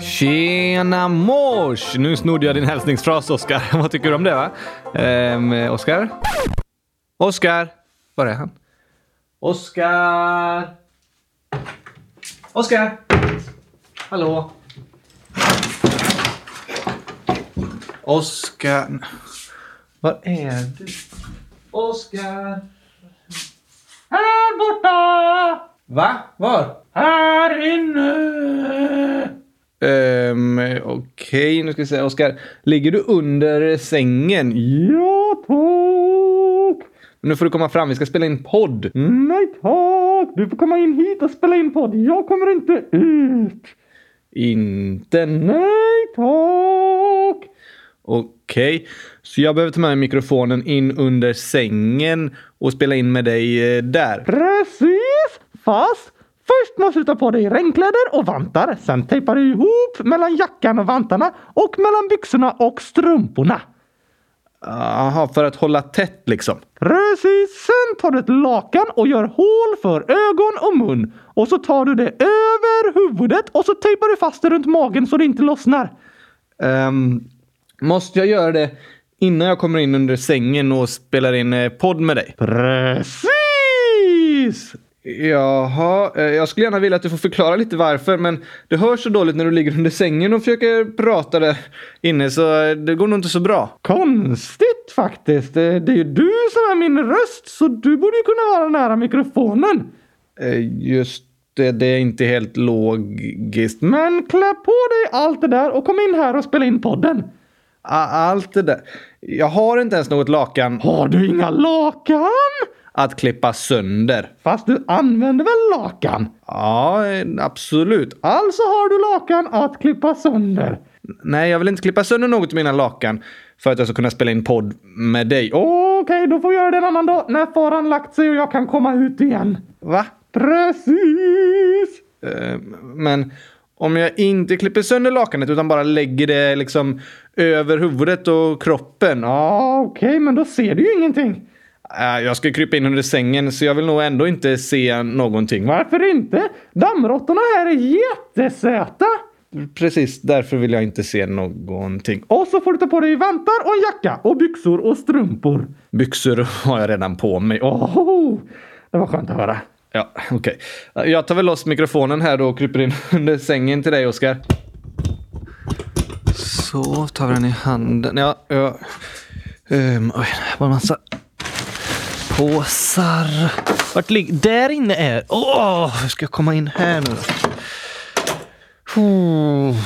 Tjena mors! Nu snodde jag din hälsningsfras, Oskar. Vad tycker du om det, va? Ehm, Oskar? Oskar? Var är han? Oskar? Oskar? Hallå? Oskar? Var är du? Oskar? Här borta! Va? Var? Här inne! Ehm, okej, nu ska vi se. Oskar, ligger du under sängen? Ja, tack! Nu får du komma fram, vi ska spela in podd. Nej tack! Du får komma in hit och spela in podd. Jag kommer inte ut. Inte? Nej tack! Okej, så jag behöver ta med mikrofonen in under sängen och spela in med dig eh, där. Precis! Fast först måste du ta på dig regnkläder och vantar. Sen tejpar du ihop mellan jackan och vantarna och mellan byxorna och strumporna. Jaha, för att hålla tätt liksom. Precis! Sen tar du ett lakan och gör hål för ögon och mun. Och så tar du det över huvudet och så tejpar du fast det runt magen så det inte lossnar. Ehm, måste jag göra det innan jag kommer in under sängen och spelar in eh, podd med dig? Precis! Jaha, eh, jag skulle gärna vilja att du får förklara lite varför, men det hörs så dåligt när du ligger under sängen och försöker prata där inne, så eh, det går nog inte så bra. Konstigt faktiskt. Det det är ju du som är min röst så du borde ju kunna vara nära mikrofonen. Eh, Just det, det är inte helt logiskt. Men klä på dig allt det där och kom in här och spela in podden. Allt det där. Jag har inte ens något lakan Har du inga lakan? Att klippa sönder. Fast du använder väl lakan? Ja, absolut. Alltså har du lakan att klippa sönder. Nej, jag vill inte klippa sönder något av mina lakan för att jag ska kunna spela in podd med dig. Okej, då får vi göra det en annan dag när faran lagt sig och jag kan komma ut igen. Va? Precis! Eh, Men om jag inte klipper sönder lakanet utan bara lägger det liksom över huvudet och kroppen. Ja, Ja, okej, men då ser du ju ingenting. Äh, jag ska krypa in under sängen så jag vill nog ändå inte se någonting. Varför inte? Dammråttorna här är jättesöta. Precis därför vill jag inte se någonting. Och så får du ta på dig vantar och en jacka och byxor och strumpor. Byxor har jag redan på mig. Oh, det var skönt att höra. ja, okej. Jag tar väl loss mikrofonen här då och kryper in under sängen till dig, Oskar. Så tar vi den i handen. Ja, ja. Um, oj, det var en massa påsar. Vart ligger... Där inne är... Åh, hur ska jag komma in här nu? Oh.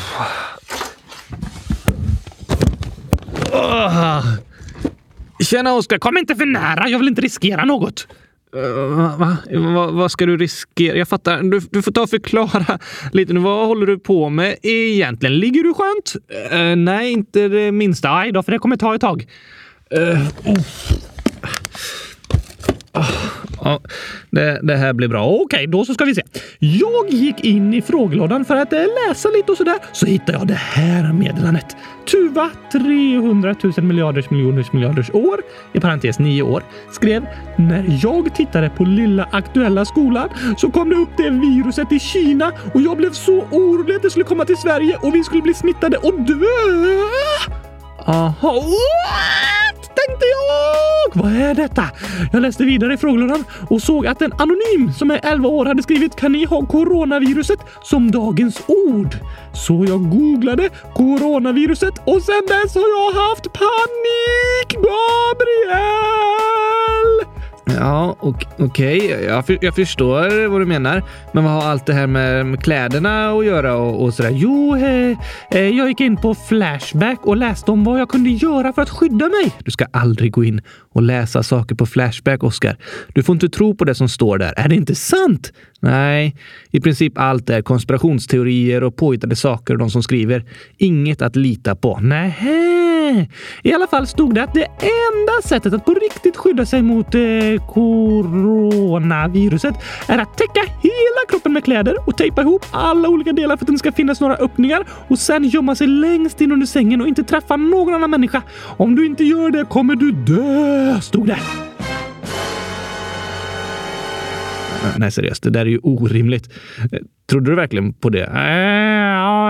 Oh. Tjena Oskar, kom inte för nära. Jag vill inte riskera något. Uh, va? Va? Va? Vad ska du riskera? Jag fattar. Du, du får ta och förklara lite nu. Vad håller du på med egentligen? Ligger du skönt? Uh, nej, inte det minsta. Aj då, för det kommer ta ett tag. Uh, oh. Ja, det, det, här blir bra. Okej, då så ska vi se. Jag gick in i frågelådan för att eh, läsa lite och sådär. Så hittade jag det här meddelandet. Tuva, 300 000 miljarders miljoners miljarders år, i parentes 9 år, skrev “När jag tittade på lilla aktuella skolan så kom det upp det viruset i Kina och jag blev så orolig att det skulle komma till Sverige och vi skulle bli smittade och dö!” Aha. Tänkte jag! Vad är detta? Jag läste vidare i frågelådan och såg att en anonym som är 11 år hade skrivit “Kan ni ha coronaviruset som dagens ord?” Så jag googlade coronaviruset och sen dess har jag haft panik, Gabriel! Ja, okej. Okay. Jag, för, jag förstår vad du menar. Men vad har allt det här med, med kläderna att göra och, och sådär? Jo, eh, eh, jag gick in på Flashback och läste om vad jag kunde göra för att skydda mig. Du ska aldrig gå in och läsa saker på Flashback, Oscar. Du får inte tro på det som står där. Är det inte sant? Nej, i princip allt är konspirationsteorier och påhittade saker och de som skriver. Inget att lita på. Nähä. I alla fall stod det att det enda sättet att på riktigt skydda sig mot eh, coronaviruset är att täcka hela kroppen med kläder och tejpa ihop alla olika delar för att det inte ska finnas några öppningar och sen gömma sig längst in under sängen och inte träffa någon annan människa. Om du inte gör det kommer du dö, stod det. Eh, nej, seriöst. Det där är ju orimligt. Eh, trodde du verkligen på det? Eh, ja,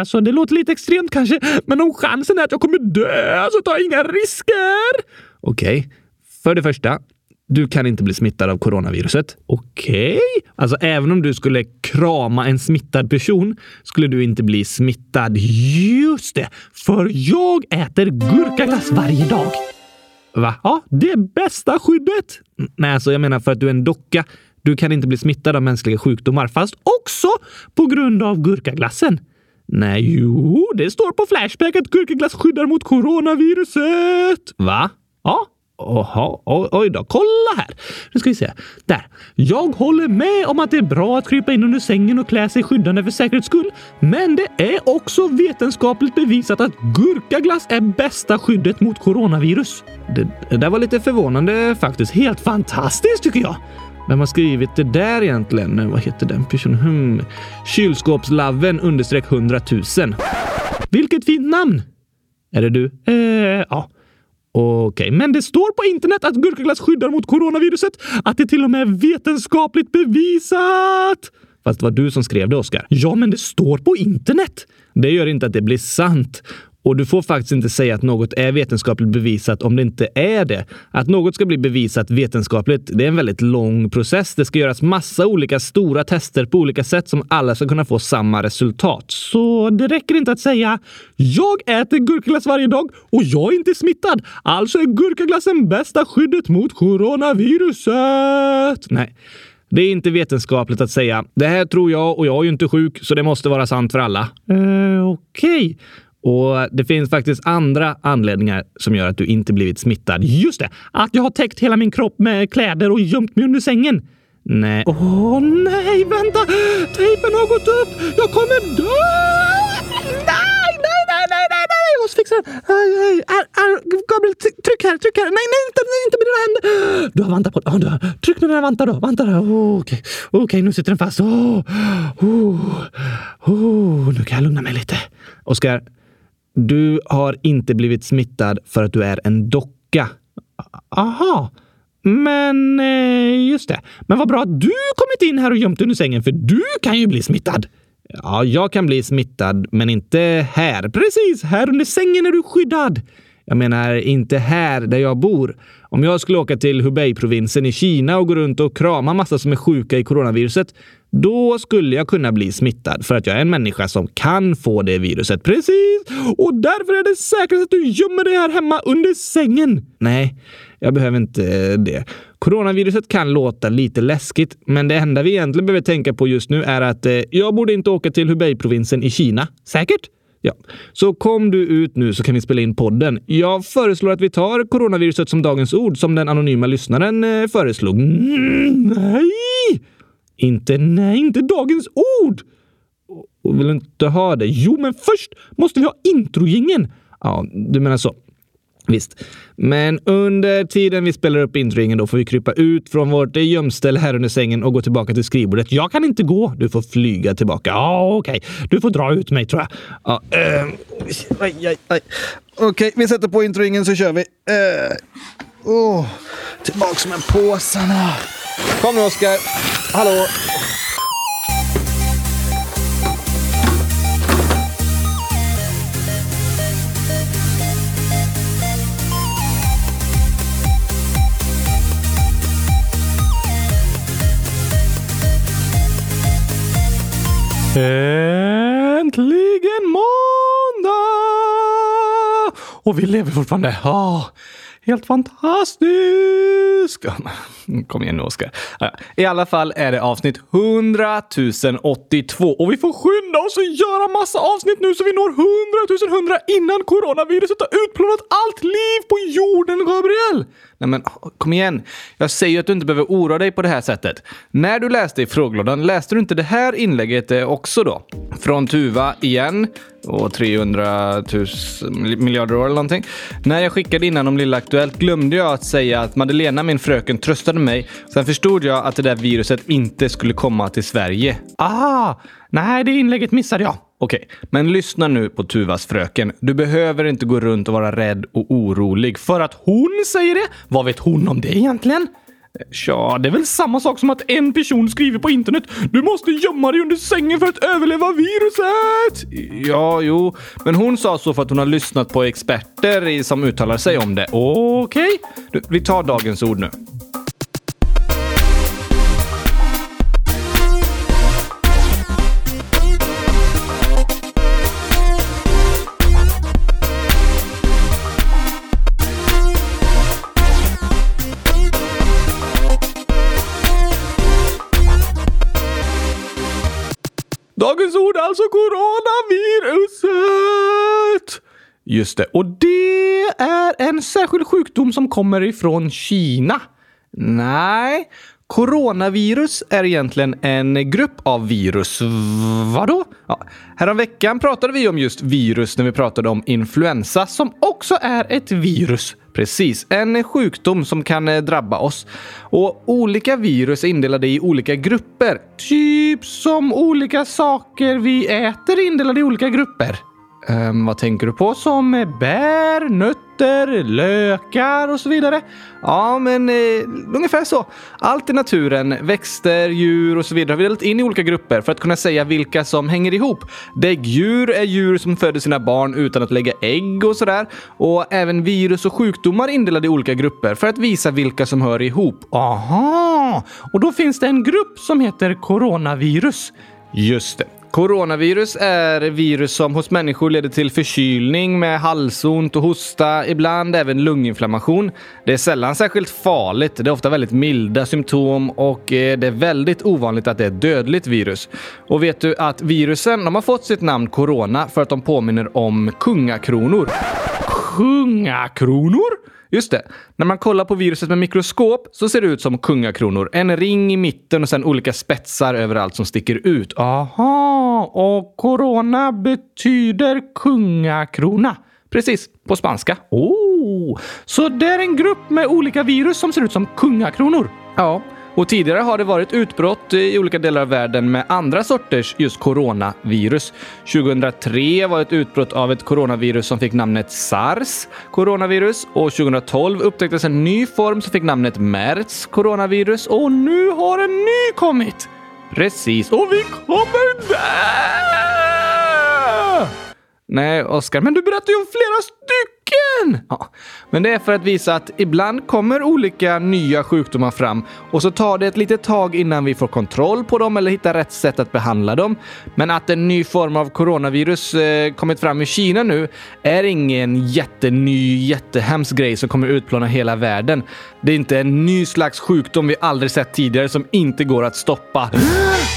Alltså, det låter lite extremt kanske, men om chansen är att jag kommer dö alltså, så tar jag inga risker. Okej. Okay. För det första, du kan inte bli smittad av coronaviruset. Okej? Okay. Alltså, även om du skulle krama en smittad person skulle du inte bli smittad. Just det, för jag äter gurkaglass varje dag. Va? Ja, det bästa skyddet. Nej, alltså jag menar för att du är en docka. Du kan inte bli smittad av mänskliga sjukdomar, fast också på grund av gurkaglassen. Nej, jo, det står på Flashback att gurkaglass skyddar mot coronaviruset. Va? Ja, Oha, oj, oj då. Kolla här! Nu ska vi se. Där. Jag håller med om att det är bra att krypa in under sängen och klä sig skyddande för säkerhets skull. Men det är också vetenskapligt bevisat att gurkaglass är bästa skyddet mot coronavirus. Det, det där var lite förvånande faktiskt. Helt fantastiskt tycker jag. Vem har skrivit det där egentligen? Vad heter den personen? Hmm. Kylskåpslaven understreck 100 000. Vilket fint namn! Är det du? Eh, ja. Okej, okay. men det står på internet att gurkaglass skyddar mot coronaviruset. Att det till och med är vetenskapligt bevisat. Fast det var du som skrev det, Oskar. Ja, men det står på internet. Det gör inte att det blir sant. Och du får faktiskt inte säga att något är vetenskapligt bevisat om det inte är det. Att något ska bli bevisat vetenskapligt, det är en väldigt lång process. Det ska göras massa olika stora tester på olika sätt som alla ska kunna få samma resultat. Så det räcker inte att säga “Jag äter gurkaglass varje dag och jag är inte smittad, alltså är gurkaglassen bästa skyddet mot coronaviruset”. Nej. Det är inte vetenskapligt att säga “Det här tror jag och jag är ju inte sjuk, så det måste vara sant för alla”. Eh, Okej. Okay. Och det finns faktiskt andra anledningar som gör att du inte blivit smittad. Just det! Att jag har täckt hela min kropp med kläder och gömt mig under sängen. Nej. Åh oh, nej, vänta! Tejpen har gått upp! Jag kommer dö! Nej, nej, nej, nej, nej, nej! Jag måste fixa den! Aj, aj, Ar, ar, Gabriel, tryck här, tryck här! Nej, nej, inte, inte med dina händer! Du har vantar på oh, du har. Tryck med dina vantar då. Vantar då. Oh, Okej, okay. okay, nu sitter den fast. Oh, oh, oh. Nu kan jag lugna mig lite. Oskar, du har inte blivit smittad för att du är en docka. Aha. Men eh, just det. Men vad bra att du kommit in här och gömt dig under sängen, för du kan ju bli smittad. Ja, jag kan bli smittad, men inte här. Precis, här under sängen är du skyddad. Jag menar, inte här där jag bor. Om jag skulle åka till Hubei-provinsen i Kina och gå runt och krama massa som är sjuka i coronaviruset, då skulle jag kunna bli smittad för att jag är en människa som kan få det viruset. Precis! Och därför är det säkrast att du gömmer dig här hemma under sängen. Nej, jag behöver inte det. Coronaviruset kan låta lite läskigt, men det enda vi egentligen behöver tänka på just nu är att eh, jag borde inte åka till Hubei-provinsen i Kina. Säkert? Ja, så kom du ut nu så kan vi spela in podden. Jag föreslår att vi tar coronaviruset som dagens ord som den anonyma lyssnaren eh, föreslog. Mm, nej! Inte nej, inte dagens ord! Och vill du inte ha det? Jo, men först måste vi ha introjingen. Ja, du menar så. Visst. Men under tiden vi spelar upp introingen då får vi krypa ut från vårt gömställe här under sängen och gå tillbaka till skrivbordet. Jag kan inte gå. Du får flyga tillbaka. Ja, okej. Okay. Du får dra ut mig tror jag. Ja, äh, aj, aj, aj. Okej, okay, vi sätter på introingen så kör vi. Äh, oh, tillbaks med påsarna. Kom nu Oskar. Hallå. Äntligen måndag! Och vi lever fortfarande. Oh, helt fantastiskt! Kom igen nu, Oskar. I alla fall är det avsnitt 100 082 och vi får skynda oss och göra massa avsnitt nu så vi når 100 100 innan coronaviruset har utplånat allt liv på jorden, Gabriel! Nej men kom igen. Jag säger ju att du inte behöver oroa dig på det här sättet. När du läste i frågelådan, läste du inte det här inlägget eh, också då? Från Tuva igen och 300 000 miljarder år eller någonting. När jag skickade innan om Lilla Aktuellt glömde jag att säga att Madeleine, min fröken, tröstade mig. Sen förstod jag att det där viruset inte skulle komma till Sverige. Ah, nej, det inlägget missade jag. Okej, men lyssna nu på Tuvas fröken. Du behöver inte gå runt och vara rädd och orolig för att hon säger det. Vad vet hon om det egentligen? Tja, det är väl samma sak som att en person skriver på internet “Du måste gömma dig under sängen för att överleva viruset!” Ja, jo, men hon sa så för att hon har lyssnat på experter som uttalar sig om det. Okej. Okay. Vi tar dagens ord nu. Just det. Och det är en särskild sjukdom som kommer ifrån Kina. Nej, coronavirus är egentligen en grupp av virus. Vadå? Ja, häromveckan pratade vi om just virus när vi pratade om influensa som också är ett virus. Precis, en sjukdom som kan eh, drabba oss. Och olika virus är indelade i olika grupper. Typ som olika saker vi äter är indelade i olika grupper. Um, vad tänker du på? Som bär, nötter, lökar och så vidare? Ja, men eh, ungefär så. Allt i naturen, växter, djur och så vidare har vi delat in i olika grupper för att kunna säga vilka som hänger ihop. Däggdjur är djur som föder sina barn utan att lägga ägg och sådär. Och även virus och sjukdomar indelade i olika grupper för att visa vilka som hör ihop. Aha! Och då finns det en grupp som heter coronavirus. Just det. Coronavirus är virus som hos människor leder till förkylning med halsont och hosta, ibland även lunginflammation. Det är sällan särskilt farligt, det är ofta väldigt milda symptom och eh, det är väldigt ovanligt att det är ett dödligt virus. Och vet du att virusen de har fått sitt namn corona för att de påminner om kungakronor. Kungakronor? Just det. När man kollar på viruset med mikroskop så ser det ut som kungakronor. En ring i mitten och sen olika spetsar överallt som sticker ut. Aha, och corona betyder kungakrona. Precis, på spanska. Oh, så det är en grupp med olika virus som ser ut som kungakronor? Ja. Och tidigare har det varit utbrott i olika delar av världen med andra sorters just coronavirus. 2003 var ett utbrott av ett coronavirus som fick namnet sars coronavirus och 2012 upptäcktes en ny form som fick namnet mers coronavirus och nu har en ny kommit. Precis, och vi kommer där! Nej, Oskar, men du berättade ju om flera stycken! Ja, men det är för att visa att ibland kommer olika nya sjukdomar fram och så tar det ett litet tag innan vi får kontroll på dem eller hittar rätt sätt att behandla dem. Men att en ny form av coronavirus eh, kommit fram i Kina nu är ingen jätteny, jättehemsk grej som kommer utplåna hela världen. Det är inte en ny slags sjukdom vi aldrig sett tidigare som inte går att stoppa.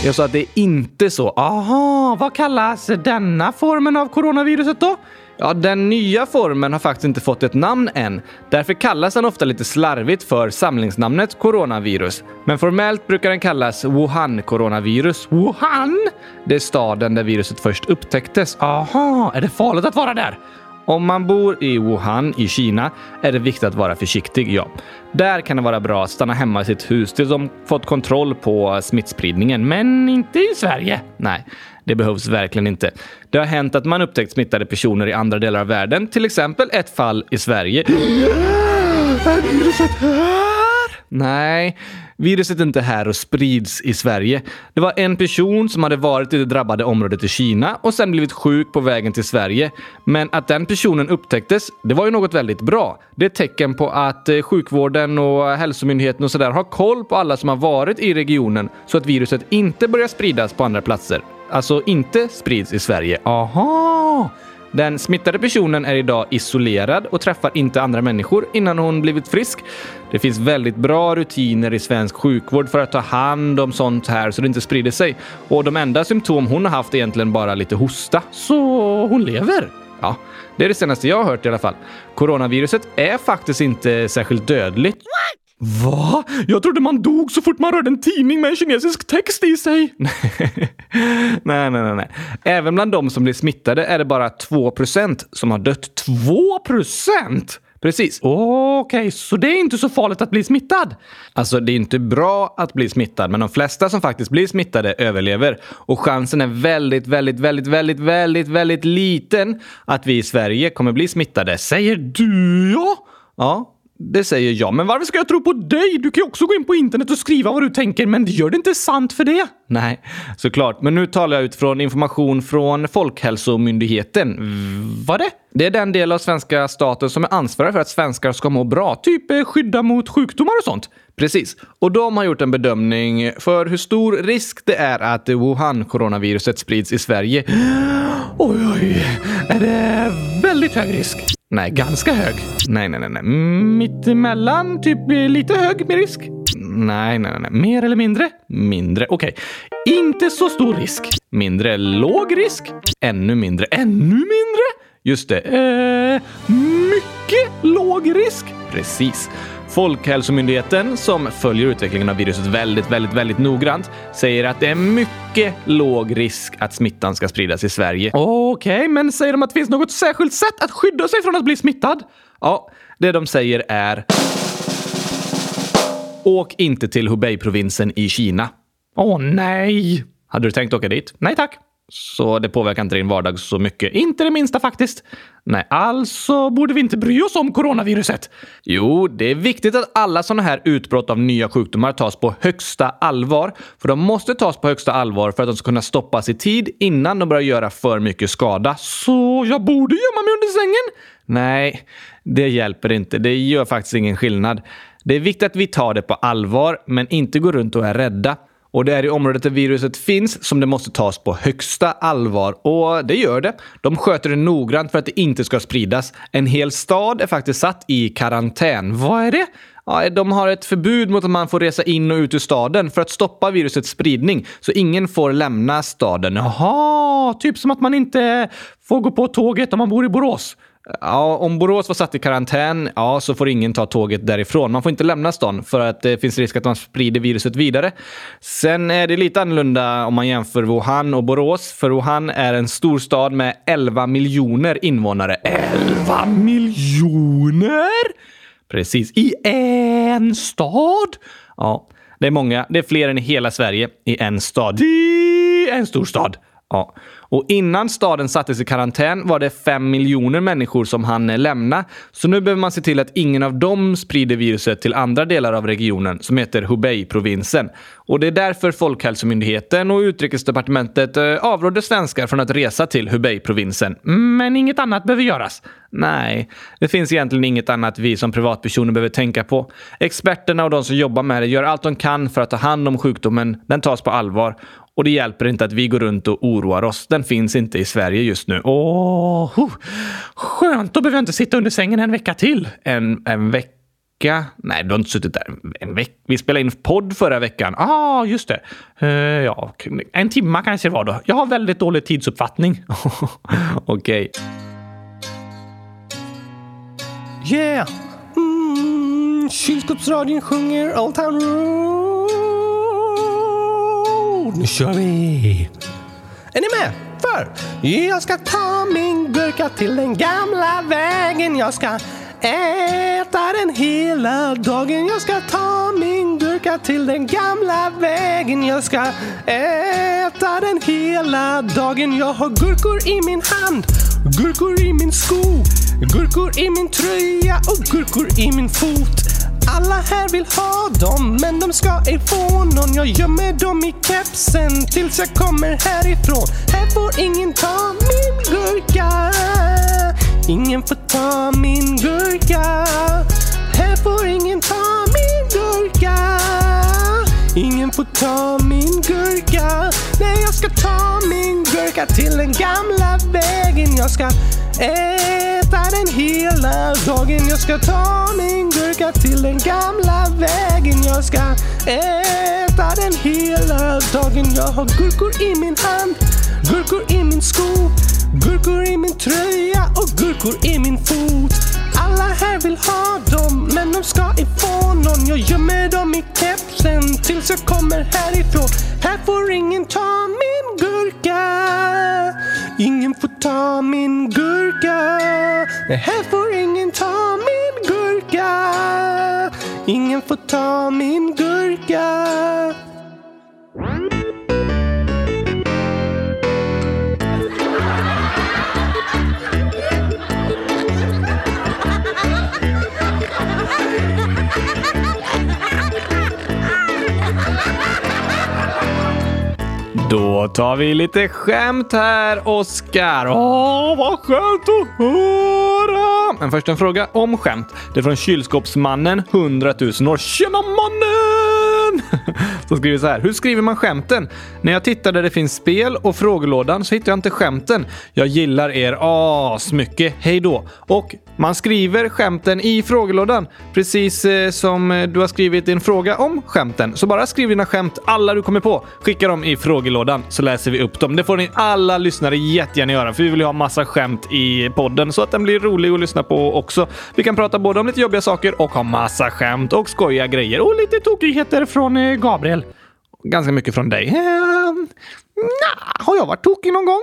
Jag sa att det är inte så. Aha, vad kallas denna formen av coronaviruset då? Ja, den nya formen har faktiskt inte fått ett namn än. Därför kallas den ofta lite slarvigt för samlingsnamnet coronavirus. Men formellt brukar den kallas Wuhan-coronavirus. Wuhan? Det är staden där viruset först upptäcktes. Aha, är det farligt att vara där? Om man bor i Wuhan i Kina är det viktigt att vara försiktig, ja. Där kan det vara bra att stanna hemma i sitt hus tills de fått kontroll på smittspridningen. Men inte i Sverige. Nej, det behövs verkligen inte. Det har hänt att man upptäckt smittade personer i andra delar av världen, till exempel ett fall i Sverige. Är viruset här? Nej, viruset är inte här och sprids i Sverige. Det var en person som hade varit i det drabbade området i Kina och sen blivit sjuk på vägen till Sverige. Men att den personen upptäcktes, det var ju något väldigt bra. Det är ett tecken på att eh, sjukvården och hälsomyndigheten och sådär har koll på alla som har varit i regionen så att viruset inte börjar spridas på andra platser. Alltså inte sprids i Sverige. Aha! Den smittade personen är idag isolerad och träffar inte andra människor innan hon blivit frisk. Det finns väldigt bra rutiner i svensk sjukvård för att ta hand om sånt här så det inte sprider sig. Och de enda symptom hon har haft är egentligen bara lite hosta. Så hon lever? Ja, det är det senaste jag har hört i alla fall. Coronaviruset är faktiskt inte särskilt dödligt. What? Va? Jag trodde man dog så fort man rörde en tidning med en kinesisk text i sig. nej, nej, nej, nej. Även bland de som blir smittade är det bara 2% som har dött. 2% Precis. Okej, okay, så det är inte så farligt att bli smittad? Alltså, det är inte bra att bli smittad, men de flesta som faktiskt blir smittade överlever. Och chansen är väldigt, väldigt, väldigt, väldigt, väldigt, väldigt liten att vi i Sverige kommer bli smittade. Säger du ja? Ja, det säger jag. Men varför ska jag tro på dig? Du kan ju också gå in på internet och skriva vad du tänker, men det gör det inte sant för det. Nej, såklart. Men nu talar jag utifrån information från Folkhälsomyndigheten. Vad det? Det är den del av svenska staten som är ansvarig för att svenskar ska må bra. Typ eh, skydda mot sjukdomar och sånt. Precis. Och de har gjort en bedömning för hur stor risk det är att Wuhan-coronaviruset sprids i Sverige. Oj, oj. Är det väldigt hög risk? Nej, ganska hög. Nej, nej, nej. nej. Mm, Mitt emellan? Typ eh, lite hög med risk? Nej, nej, nej. Mer eller mindre? Mindre. Okej. Inte så stor risk? Mindre. Låg risk? Ännu mindre. Ännu mindre? Just det. Eh, mycket låg risk? Precis. Folkhälsomyndigheten, som följer utvecklingen av viruset väldigt, väldigt, väldigt noggrant, säger att det är mycket låg risk att smittan ska spridas i Sverige. Okej, okay, men säger de att det finns något särskilt sätt att skydda sig från att bli smittad? Ja, det de säger är Åk inte till Hubei-provinsen i Kina. Åh nej! Hade du tänkt åka dit? Nej tack. Så det påverkar inte din vardag så mycket? Inte det minsta faktiskt. Nej, alltså borde vi inte bry oss om coronaviruset? Jo, det är viktigt att alla sådana här utbrott av nya sjukdomar tas på högsta allvar. För de måste tas på högsta allvar för att de ska kunna stoppas i tid innan de börjar göra för mycket skada. Så jag borde gömma mig under sängen? Nej, det hjälper inte. Det gör faktiskt ingen skillnad. Det är viktigt att vi tar det på allvar, men inte går runt och är rädda. Och det är i området där viruset finns som det måste tas på högsta allvar. Och det gör det. De sköter det noggrant för att det inte ska spridas. En hel stad är faktiskt satt i karantän. Vad är det? Ja, de har ett förbud mot att man får resa in och ut ur staden för att stoppa virusets spridning. Så ingen får lämna staden. Jaha, typ som att man inte får gå på tåget om man bor i Borås. Ja, om Borås var satt i karantän, ja, så får ingen ta tåget därifrån. Man får inte lämna stan för att det finns risk att man sprider viruset vidare. Sen är det lite annorlunda om man jämför Wuhan och Borås, för Wuhan är en stor stad med 11 miljoner invånare. 11 miljoner? Precis, i en stad? Ja, det är många. Det är fler än i hela Sverige i en stad. I en stor stad. Ja. Och innan staden sattes i karantän var det fem miljoner människor som hann lämna. Så nu behöver man se till att ingen av dem sprider viruset till andra delar av regionen som heter Hubei-provinsen. Och det är därför Folkhälsomyndigheten och Utrikesdepartementet eh, avråder svenskar från att resa till Hubei-provinsen. Men inget annat behöver göras? Nej, det finns egentligen inget annat vi som privatpersoner behöver tänka på. Experterna och de som jobbar med det gör allt de kan för att ta hand om sjukdomen. Den tas på allvar och det hjälper inte att vi går runt och oroar oss. Den finns inte i Sverige just nu. Åh, skönt! Då behöver jag inte sitta under sängen en vecka till. En, en vecka? Nej, du har inte suttit där en vecka. Vi spelade in podd förra veckan. ah, just det. Uh, ja, en timma kanske det var då. Jag har väldigt dålig tidsuppfattning. Okej. Okay. Yeah! Mm, kylskåpsradion sjunger Old Town Road nu kör vi! Är ni med? För jag ska ta min gurka till den gamla vägen. Jag ska äta den hela dagen. Jag ska ta min gurka till den gamla vägen. Jag ska äta den hela dagen. Jag har gurkor i min hand, gurkor i min sko, gurkor i min tröja och gurkor i min fot. Alla här vill ha dem, men de ska ej få någon. Jag gömmer dem i kepsen tills jag kommer härifrån. Här får ingen ta min gurka. Ingen får ta min gurka. Här får ingen ta min gurka. Ingen får ta min gurka. Nej, jag ska ta min gurka till den gamla vägen. Jag ska äta den hela dagen. Jag ska ta min gurka till den gamla vägen. Jag ska äta den hela dagen. Jag har gurkor i min hand, gurkor i min sko, gurkor i min tröja och gurkor i min fot. Alla här vill ha dem, men de ska inte få någon. Jag gömmer dem i kepsen tills jag kommer härifrån. Här får ingen ta min gurka. Ingen får ta min gurka. Nej, Här får ingen ta min gurka. Ingen får ta min gurka. Då tar vi lite skämt här, Oskar. Åh, vad skönt att höra! Men först en fråga om skämt. Det är från kylskåpsmannen 100 000 år. Tjena mannen! Som skriver så här. Hur skriver man skämten? När jag tittar där det finns spel och frågelådan så hittar jag inte skämten. Jag gillar er asmycket. Hej då! Och man skriver skämten i frågelådan. Precis eh, som eh, du har skrivit din fråga om skämten. Så bara skriv dina skämt, alla du kommer på. Skicka dem i frågelådan så läser vi upp dem. Det får ni alla lyssnare jättegärna göra för vi vill ju ha massa skämt i podden så att den blir rolig att lyssna på också. Vi kan prata både om lite jobbiga saker och ha massa skämt och skojiga grejer och lite tokigheter från eh, Gabriel. Ganska mycket från dig. Eh, nah, har jag varit tokig någon gång?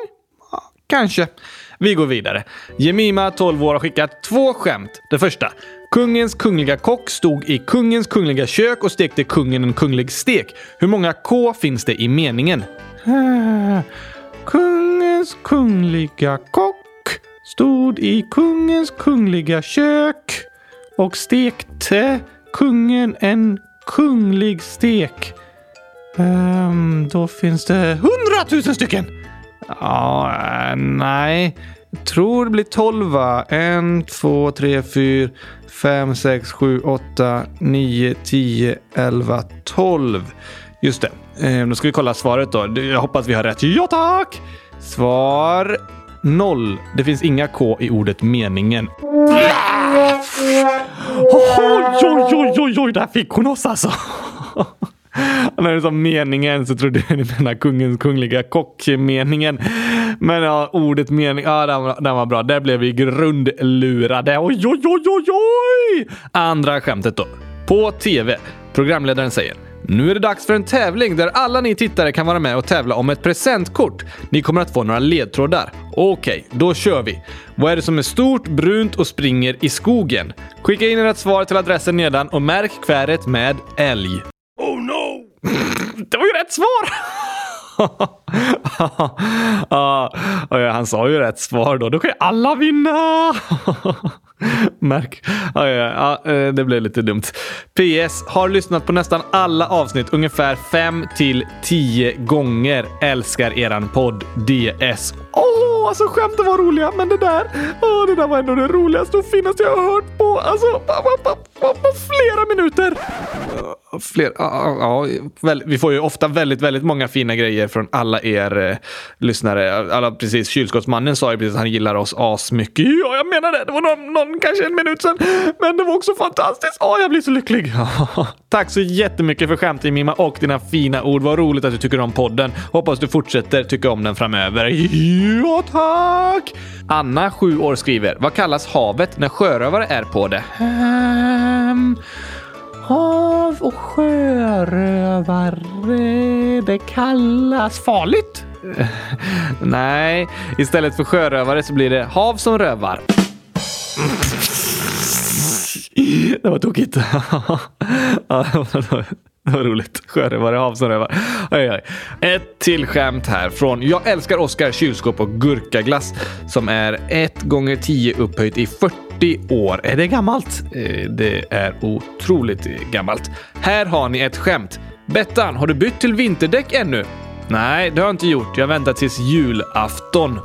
Kanske. Vi går vidare. Jemima, 12 år, har skickat två skämt. Det första. Kungens kungliga kock stod i kungens kungliga kök och stekte kungen en kunglig stek. Hur många K finns det i meningen? Eh, Kungens kungliga kock stod i kungens kungliga kök och stekte kungen en kunglig stek. Um, då finns det hundratusen stycken! Ja, eh, nej. Tror det blir tolv va? En, två, tre, fyra, fem, sex, sju, åtta, nio, tio, elva, tolv. Just det. Um, då ska vi kolla svaret då. Jag hoppas vi har rätt. Ja tack! Svar noll. Det finns inga K i ordet meningen. Oj, oj, oj, oj, oj, där fick hon oss alltså. När du sa meningen så trodde jag ni menade kungens kungliga kock-meningen. Men ja, ordet mening, ja den var, den var bra. Där blev vi grundlurade. Oj, oj, oj, oj, oj! Andra skämtet då. På TV. Programledaren säger nu är det dags för en tävling där alla ni tittare kan vara med och tävla om ett presentkort. Ni kommer att få några ledtrådar. Okej, då kör vi. Vad är det som är stort, brunt och springer i skogen? Skicka in ert svar till adressen nedan och märk kväret med älg. Oh no! det var ju rätt svar! ja, han sa ju rätt svar då. Då kan ju alla vinna! Märk. Ja, ja, ja, eh, det blev lite dumt. PS. Har lyssnat på nästan alla avsnitt ungefär 5 till 10 gånger. Älskar eran podd DS. Åh, alltså skämten var roliga, men det där, åh, det där var ändå det roligaste och finaste jag har hört på, alltså, på, på, på, flera minuter. Fler, ja, ja, vi får ju ofta väldigt, väldigt många fina grejer från alla er eh, lyssnare. Alla, precis, kylskåpsmannen sa ju precis att han gillar oss asmycket. Ja, jag menar det. Det var någon, någon kanske en minut sedan, men det var också fantastiskt. Åh, jag blir så lycklig. Tack så jättemycket för skämtet Mimma och dina fina ord. Vad roligt att du tycker om podden. Hoppas du fortsätter tycka om den framöver. Ja, tack! Anna, sju år, skriver. Vad kallas havet när sjörövare är på det? Um, hav och sjörövare. Det kallas farligt. Nej, istället för sjörövare så blir det hav som rövar. Det var tokigt. Ja, det var roligt. Sjörövare, havsrövare. Oj, oj. Ett till skämt här från Jag älskar Oskar kylskåp och gurkaglass som är 1 gånger 10 upphöjt i 40 år. Är det gammalt? Eh, Det är otroligt gammalt. Här har ni ett skämt. Bettan, har du bytt till vinterdäck ännu? Nej, det har jag inte gjort. Jag väntar tills julafton.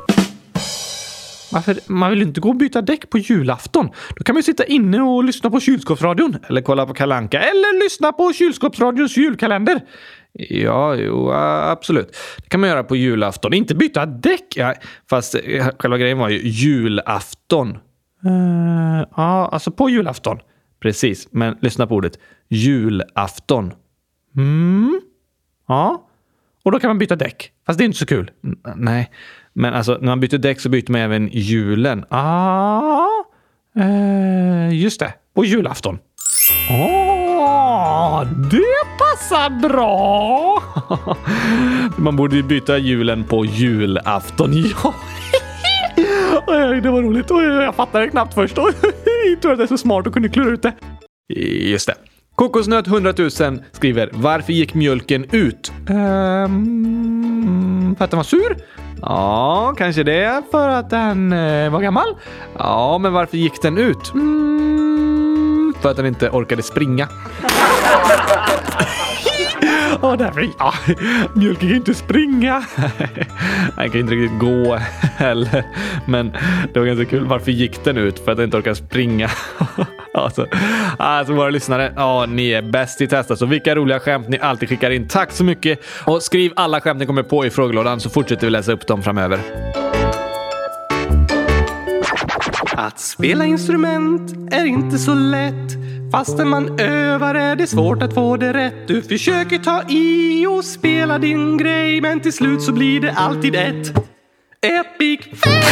Varför? Man vill ju inte gå och byta däck på julafton. Då kan man ju sitta inne och lyssna på kylskåpsradion. Eller kolla på Kalanka Eller lyssna på kylskåpsradions julkalender. Ja, jo, absolut. Det kan man göra på julafton. Inte byta däck. Ja, fast eh, själva grejen var ju julafton. Uh, ja, alltså på julafton. Precis, men lyssna på ordet. Julafton. Mm. Ja. Och då kan man byta däck. Fast det är inte så kul. N- nej, men alltså när man byter däck så byter man även hjulen. Ah, eh, just det. På julafton. Ah, det passar bra! man borde ju byta hjulen på julafton. Ja. Oj, oj, det var roligt. Oj, oj, jag fattade knappt först. Oj, Jag tror att jag är så smart och kunde klura ut det. Just det. Kokosnöt 100 000 skriver Varför gick mjölken ut? Ehm, för att den var sur? Ja, kanske det. För att den eh, var gammal? Ja, men varför gick den ut? Mm, för att den inte orkade springa. Och därför, ja, mjölken kan inte springa. Den kan inte riktigt gå heller. Men det var ganska kul. Varför gick den ut? För att den inte orkar springa. Alltså, alltså våra lyssnare, ja, ni är bäst i testa. Så vilka roliga skämt ni alltid skickar in. Tack så mycket! Och skriv alla skämt ni kommer på i frågelådan så fortsätter vi läsa upp dem framöver. Att spela instrument är inte så lätt. Fastän man övar är det svårt att få det rätt. Du försöker ta i och spela din grej men till slut så blir det alltid ett epic fail!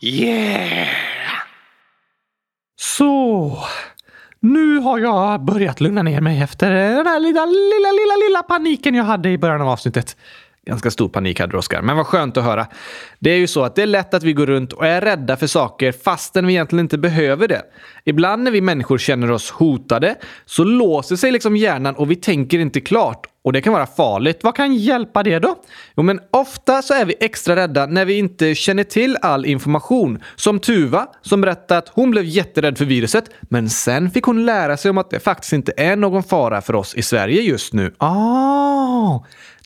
Yeah! Så, nu har jag börjat lugna ner mig efter den här lilla, lilla, lilla, lilla paniken jag hade i början av avsnittet. Ganska stor panik hade du, Oskar. Men vad skönt att höra. Det är ju så att det är lätt att vi går runt och är rädda för saker fastän vi egentligen inte behöver det. Ibland när vi människor känner oss hotade så låser sig liksom hjärnan och vi tänker inte klart. Och det kan vara farligt. Vad kan hjälpa det då? Jo, men ofta så är vi extra rädda när vi inte känner till all information. Som Tuva som berättade att hon blev jätterädd för viruset, men sen fick hon lära sig om att det faktiskt inte är någon fara för oss i Sverige just nu. Ah,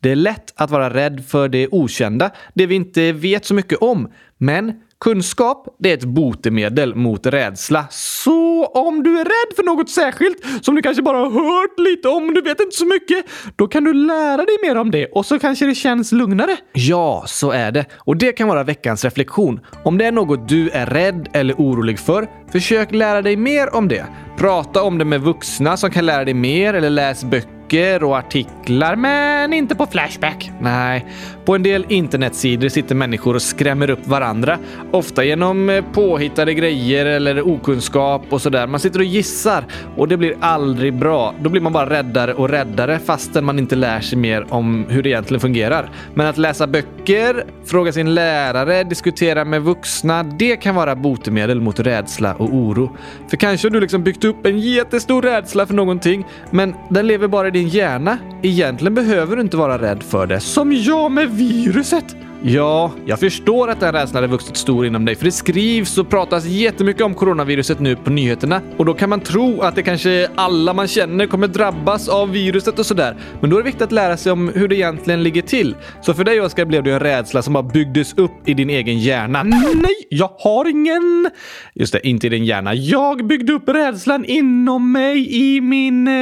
det är lätt att vara rädd för det okända, det vi inte vet så mycket om. Men kunskap, det är ett botemedel mot rädsla. Så om du är rädd för något särskilt som du kanske bara har hört lite om, du vet inte så mycket, då kan du lära dig mer om det och så kanske det känns lugnare. Ja, så är det. Och det kan vara veckans reflektion. Om det är något du är rädd eller orolig för, försök lära dig mer om det. Prata om det med vuxna som kan lära dig mer eller läs böcker och artiklar, men inte på Flashback. Nej, på en del internetsidor sitter människor och skrämmer upp varandra. Ofta genom eh, påhittade grejer eller okunskap och sådär. Man sitter och gissar och det blir aldrig bra. Då blir man bara räddare och räddare fastän man inte lär sig mer om hur det egentligen fungerar. Men att läsa böcker, fråga sin lärare, diskutera med vuxna, det kan vara botemedel mot rädsla och oro. För kanske har du liksom byggt upp en jättestor rädsla för någonting, men den lever bara i din hjärna. Egentligen behöver du inte vara rädd för det. Som jag med viruset. Ja, jag förstår att den rädslan har vuxit stor inom dig, för det skrivs och pratas jättemycket om coronaviruset nu på nyheterna och då kan man tro att det kanske alla man känner kommer drabbas av viruset och sådär. Men då är det viktigt att lära sig om hur det egentligen ligger till. Så för dig Oskar blev det en rädsla som bara byggdes upp i din egen hjärna. Nej, jag har ingen. Just det, inte i din hjärna. Jag byggde upp rädslan inom mig i min eh,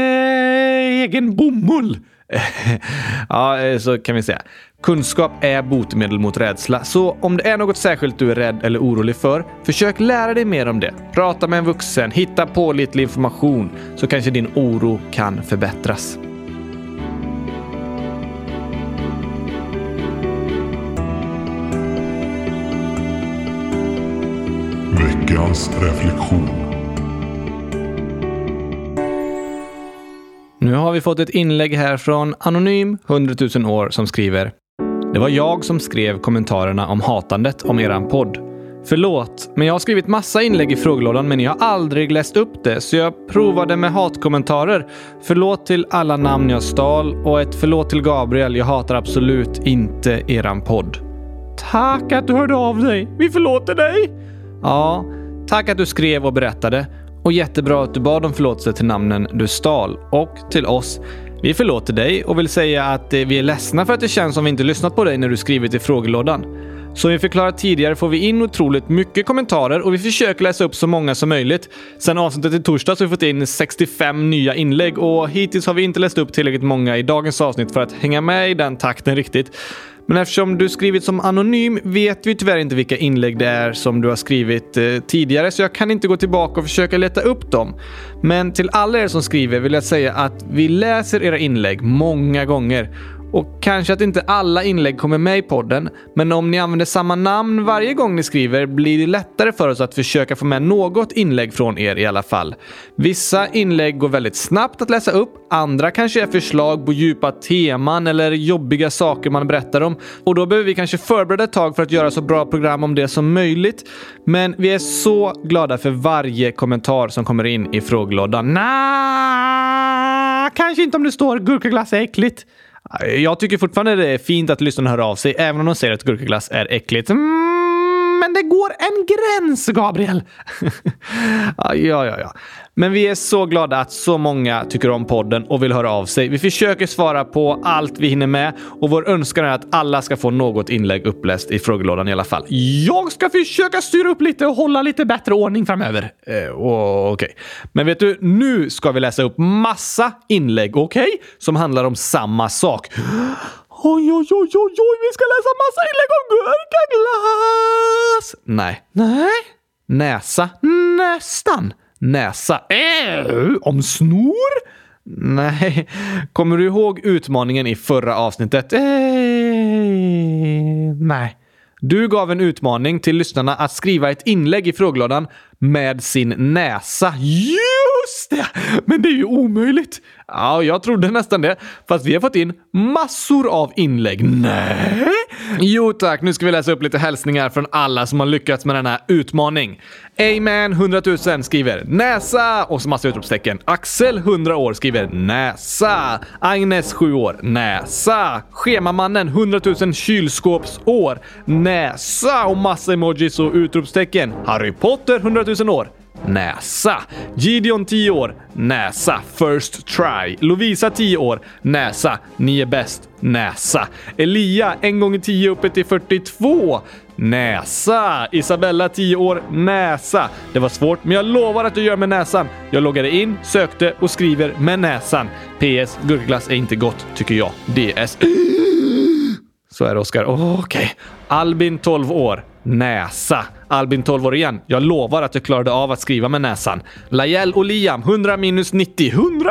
egen bomull. ja, eh, så kan vi säga. Kunskap är botemedel mot rädsla, så om det är något särskilt du är rädd eller orolig för, försök lära dig mer om det. Prata med en vuxen, hitta pålitlig information, så kanske din oro kan förbättras. Veckans reflektion. Nu har vi fått ett inlägg här från Anonym 100 000 år som skriver det var jag som skrev kommentarerna om hatandet om eran podd. Förlåt, men jag har skrivit massa inlägg i frågelådan men jag har aldrig läst upp det, så jag provade med hatkommentarer. Förlåt till alla namn jag stal och ett förlåt till Gabriel. Jag hatar absolut inte eran podd. Tack att du hörde av dig. Vi förlåter dig. Ja, tack att du skrev och berättade. Och jättebra att du bad om förlåtelse till namnen du stal och till oss. Vi förlåter dig och vill säga att eh, vi är ledsna för att det känns som vi inte lyssnat på dig när du skrivit i frågelådan. Som vi förklarat tidigare får vi in otroligt mycket kommentarer och vi försöker läsa upp så många som möjligt. Sen avsnittet i torsdags har vi fått in 65 nya inlägg och hittills har vi inte läst upp tillräckligt många i dagens avsnitt för att hänga med i den takten riktigt. Men eftersom du skrivit som anonym vet vi tyvärr inte vilka inlägg det är som du har skrivit eh, tidigare, så jag kan inte gå tillbaka och försöka leta upp dem. Men till alla er som skriver vill jag säga att vi läser era inlägg många gånger och kanske att inte alla inlägg kommer med i podden, men om ni använder samma namn varje gång ni skriver blir det lättare för oss att försöka få med något inlägg från er i alla fall. Vissa inlägg går väldigt snabbt att läsa upp, andra kanske är förslag på djupa teman eller jobbiga saker man berättar om och då behöver vi kanske förbereda ett tag för att göra så bra program om det som möjligt. Men vi är så glada för varje kommentar som kommer in i frågelådan. Nah, kanske inte om det står gurkaglass är äckligt. Jag tycker fortfarande det är fint att lyssnarna hör av sig, även om de säger att gurkaglass är äckligt. Mm, men det går en gräns, Gabriel. ja, ja, ja. Men vi är så glada att så många tycker om podden och vill höra av sig. Vi försöker svara på allt vi hinner med och vår önskan är att alla ska få något inlägg uppläst i frågelådan i alla fall. Jag ska försöka styra upp lite och hålla lite bättre ordning framöver. Eh, Okej. Okay. Men vet du, nu ska vi läsa upp massa inlägg, okej? Okay? Som handlar om samma sak. Oj, oj, oj, oj, oj, vi ska läsa massa inlägg om gurkaglass! Nej. Nej? Näsa. Nästan. Näsa. Äh, om snor? Nej. Kommer du ihåg utmaningen i förra avsnittet? Äh, nej. Du gav en utmaning till lyssnarna att skriva ett inlägg i frågelådan med sin näsa. Just det! Men det är ju omöjligt. Ja, jag trodde nästan det. Fast vi har fått in massor av inlägg. Nej! Jo tack, nu ska vi läsa upp lite hälsningar från alla som har lyckats med denna utmaning. Amen 100 000 skriver näsa och så massa utropstecken. Axel 100 år skriver näsa. Agnes 7 år näsa. Schemamannen 100 000 kylskåpsår näsa och massa emojis och utropstecken. Harry Potter 100 000 2000 år näsa. Gideon 10 år, näsa. First try. Lovisa 10 år, näsa. Ni är bäst, näsa. Elia 1 gånger 10 uppe till 42. Näsa! Isabella 10 år, näsa. Det var svårt, men jag lovar att du gör med näsan. Jag loggade in, sökte och skriver med näsan. PS. Gurkaglass är inte gott, tycker jag. DS. Så är det, Oskar. Okej. Okay. Albin 12 år. Näsa. Albin 12 år igen. Jag lovar att jag klarade av att skriva med näsan. Lajel och Liam 100 minus 90. 100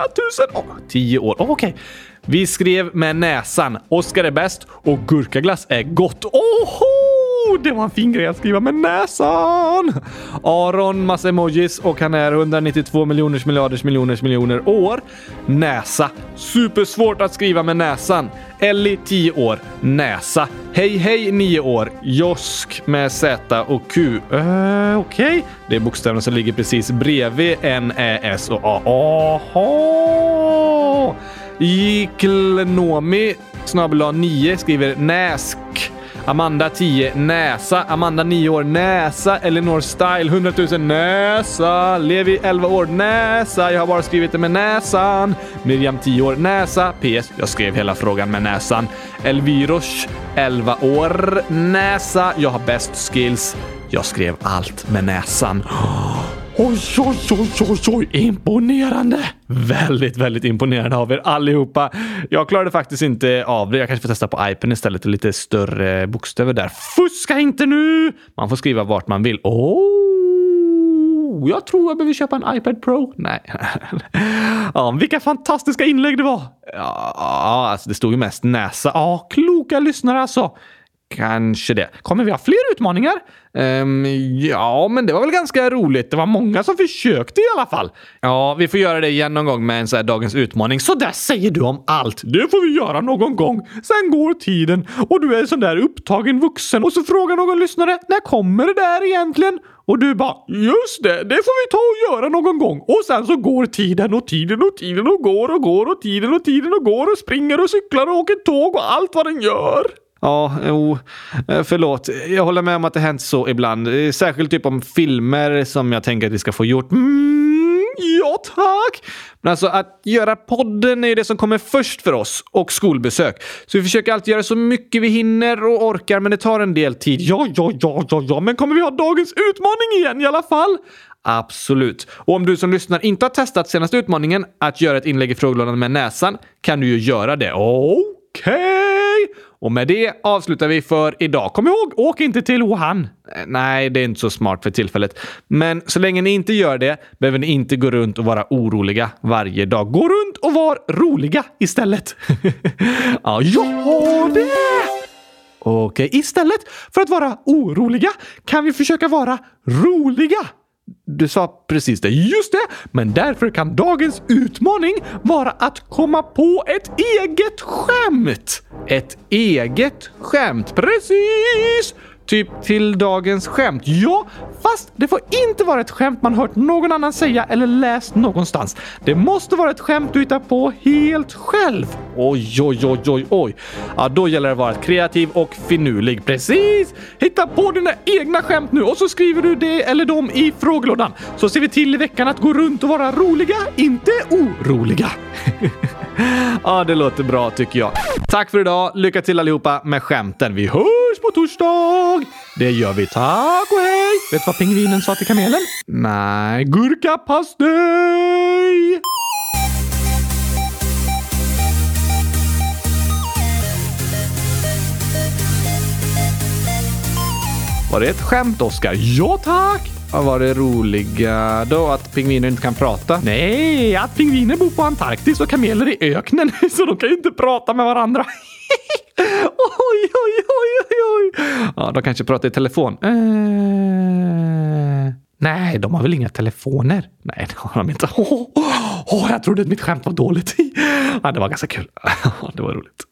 000! Oh, 10 år. Oh, Okej. Okay. Vi skrev med näsan. Oskar är bäst och gurkaglass är gott. Oho! Oh, det var en fin grej att skriva med näsan! Aron, massa emojis och han är 192 miljoners miljarders miljoners miljoner år. Näsa. Supersvårt att skriva med näsan. Ellie 10 år. Näsa. Hej hej 9 år. Josk med Z och Q. Uh, Okej. Okay. Det är bokstäverna som ligger precis bredvid N, Ä, S och A. Aha! Jiklnomi snabel 9 skriver Näsk. Amanda 10 näsa. Amanda 9 år näsa. Elinor Style 100 000 näsa. Levi 11 år näsa. Jag har bara skrivit det med näsan. Miriam 10 år näsa. PS. Jag skrev hela frågan med näsan. Elviros 11 år näsa. Jag har bäst skills. Jag skrev allt med näsan. Oj, oj, oj, oj, oj, imponerande! Väldigt, väldigt imponerande av er allihopa. Jag klarade faktiskt inte av det. Jag kanske får testa på iPen istället och lite större bokstäver där. Fuska inte nu! Man får skriva vart man vill. Oh, jag tror jag behöver köpa en iPad Pro. Nej. ja, vilka fantastiska inlägg det var! Ja, alltså det stod ju mest näsa. Ja, kloka lyssnare alltså. Kanske det. Kommer vi ha fler utmaningar? Um, ja, men det var väl ganska roligt. Det var många som försökte i alla fall. Ja, vi får göra det igen någon gång med en så här dagens utmaning. Så där säger du om allt. Det får vi göra någon gång. Sen går tiden och du är sån där upptagen vuxen och så frågar någon lyssnare när kommer det där egentligen? Och du bara just det, det får vi ta och göra någon gång. Och sen så går tiden och tiden och tiden och går och går och tiden och tiden och går och springer och cyklar och åker tåg och allt vad den gör. Ja, jo, eh, förlåt. Jag håller med om att det hänt så ibland. Eh, särskilt typ om filmer som jag tänker att vi ska få gjort. Mm, ja, tack! Men alltså att göra podden är det som kommer först för oss och skolbesök. Så vi försöker alltid göra så mycket vi hinner och orkar, men det tar en del tid. Ja, ja, ja, ja, ja, men kommer vi ha dagens utmaning igen i alla fall? Absolut. Och om du som lyssnar inte har testat senaste utmaningen att göra ett inlägg i frågelådan med näsan kan du ju göra det. Okej! Okay. Och med det avslutar vi för idag. Kom ihåg, åk inte till Wuhan! Eh, nej, det är inte så smart för tillfället. Men så länge ni inte gör det behöver ni inte gå runt och vara oroliga varje dag. Gå runt och var roliga istället. ja, ja, det! Okej, istället för att vara oroliga kan vi försöka vara roliga. Du sa precis det. Just det! Men därför kan dagens utmaning vara att komma på ett eget skämt. Ett eget skämt? Precis! Typ till dagens skämt. Ja, fast det får inte vara ett skämt man hört någon annan säga eller läst någonstans. Det måste vara ett skämt du hittar på helt själv. Oj, oj, oj, oj, oj. Ja, då gäller det att vara kreativ och finurlig. Precis! Hitta på dina egna skämt nu och så skriver du det eller dem i frågelådan. Så ser vi till i veckan att gå runt och vara roliga, inte oroliga. ja, det låter bra tycker jag. Tack för idag. Lycka till allihopa med skämten. Vi hörs på torsdag! Det gör vi. Tack och hej! Vet du vad pingvinen sa till kamelen? Nej. Gurkapastej! Var det ett skämt, Oskar? Ja, tack! Vad var det roliga då? Att pingviner inte kan prata? Nej, att pingviner bor på Antarktis och kameler i öknen, så de kan ju inte prata med varandra. oj, oj, oj, oj, oj. Ja, de kanske pratar i telefon. Eh, nej, de har väl inga telefoner? Nej, det har de inte. Åh, oh, oh, jag trodde att mitt skämt var dåligt. ja, det var ganska kul. det var roligt.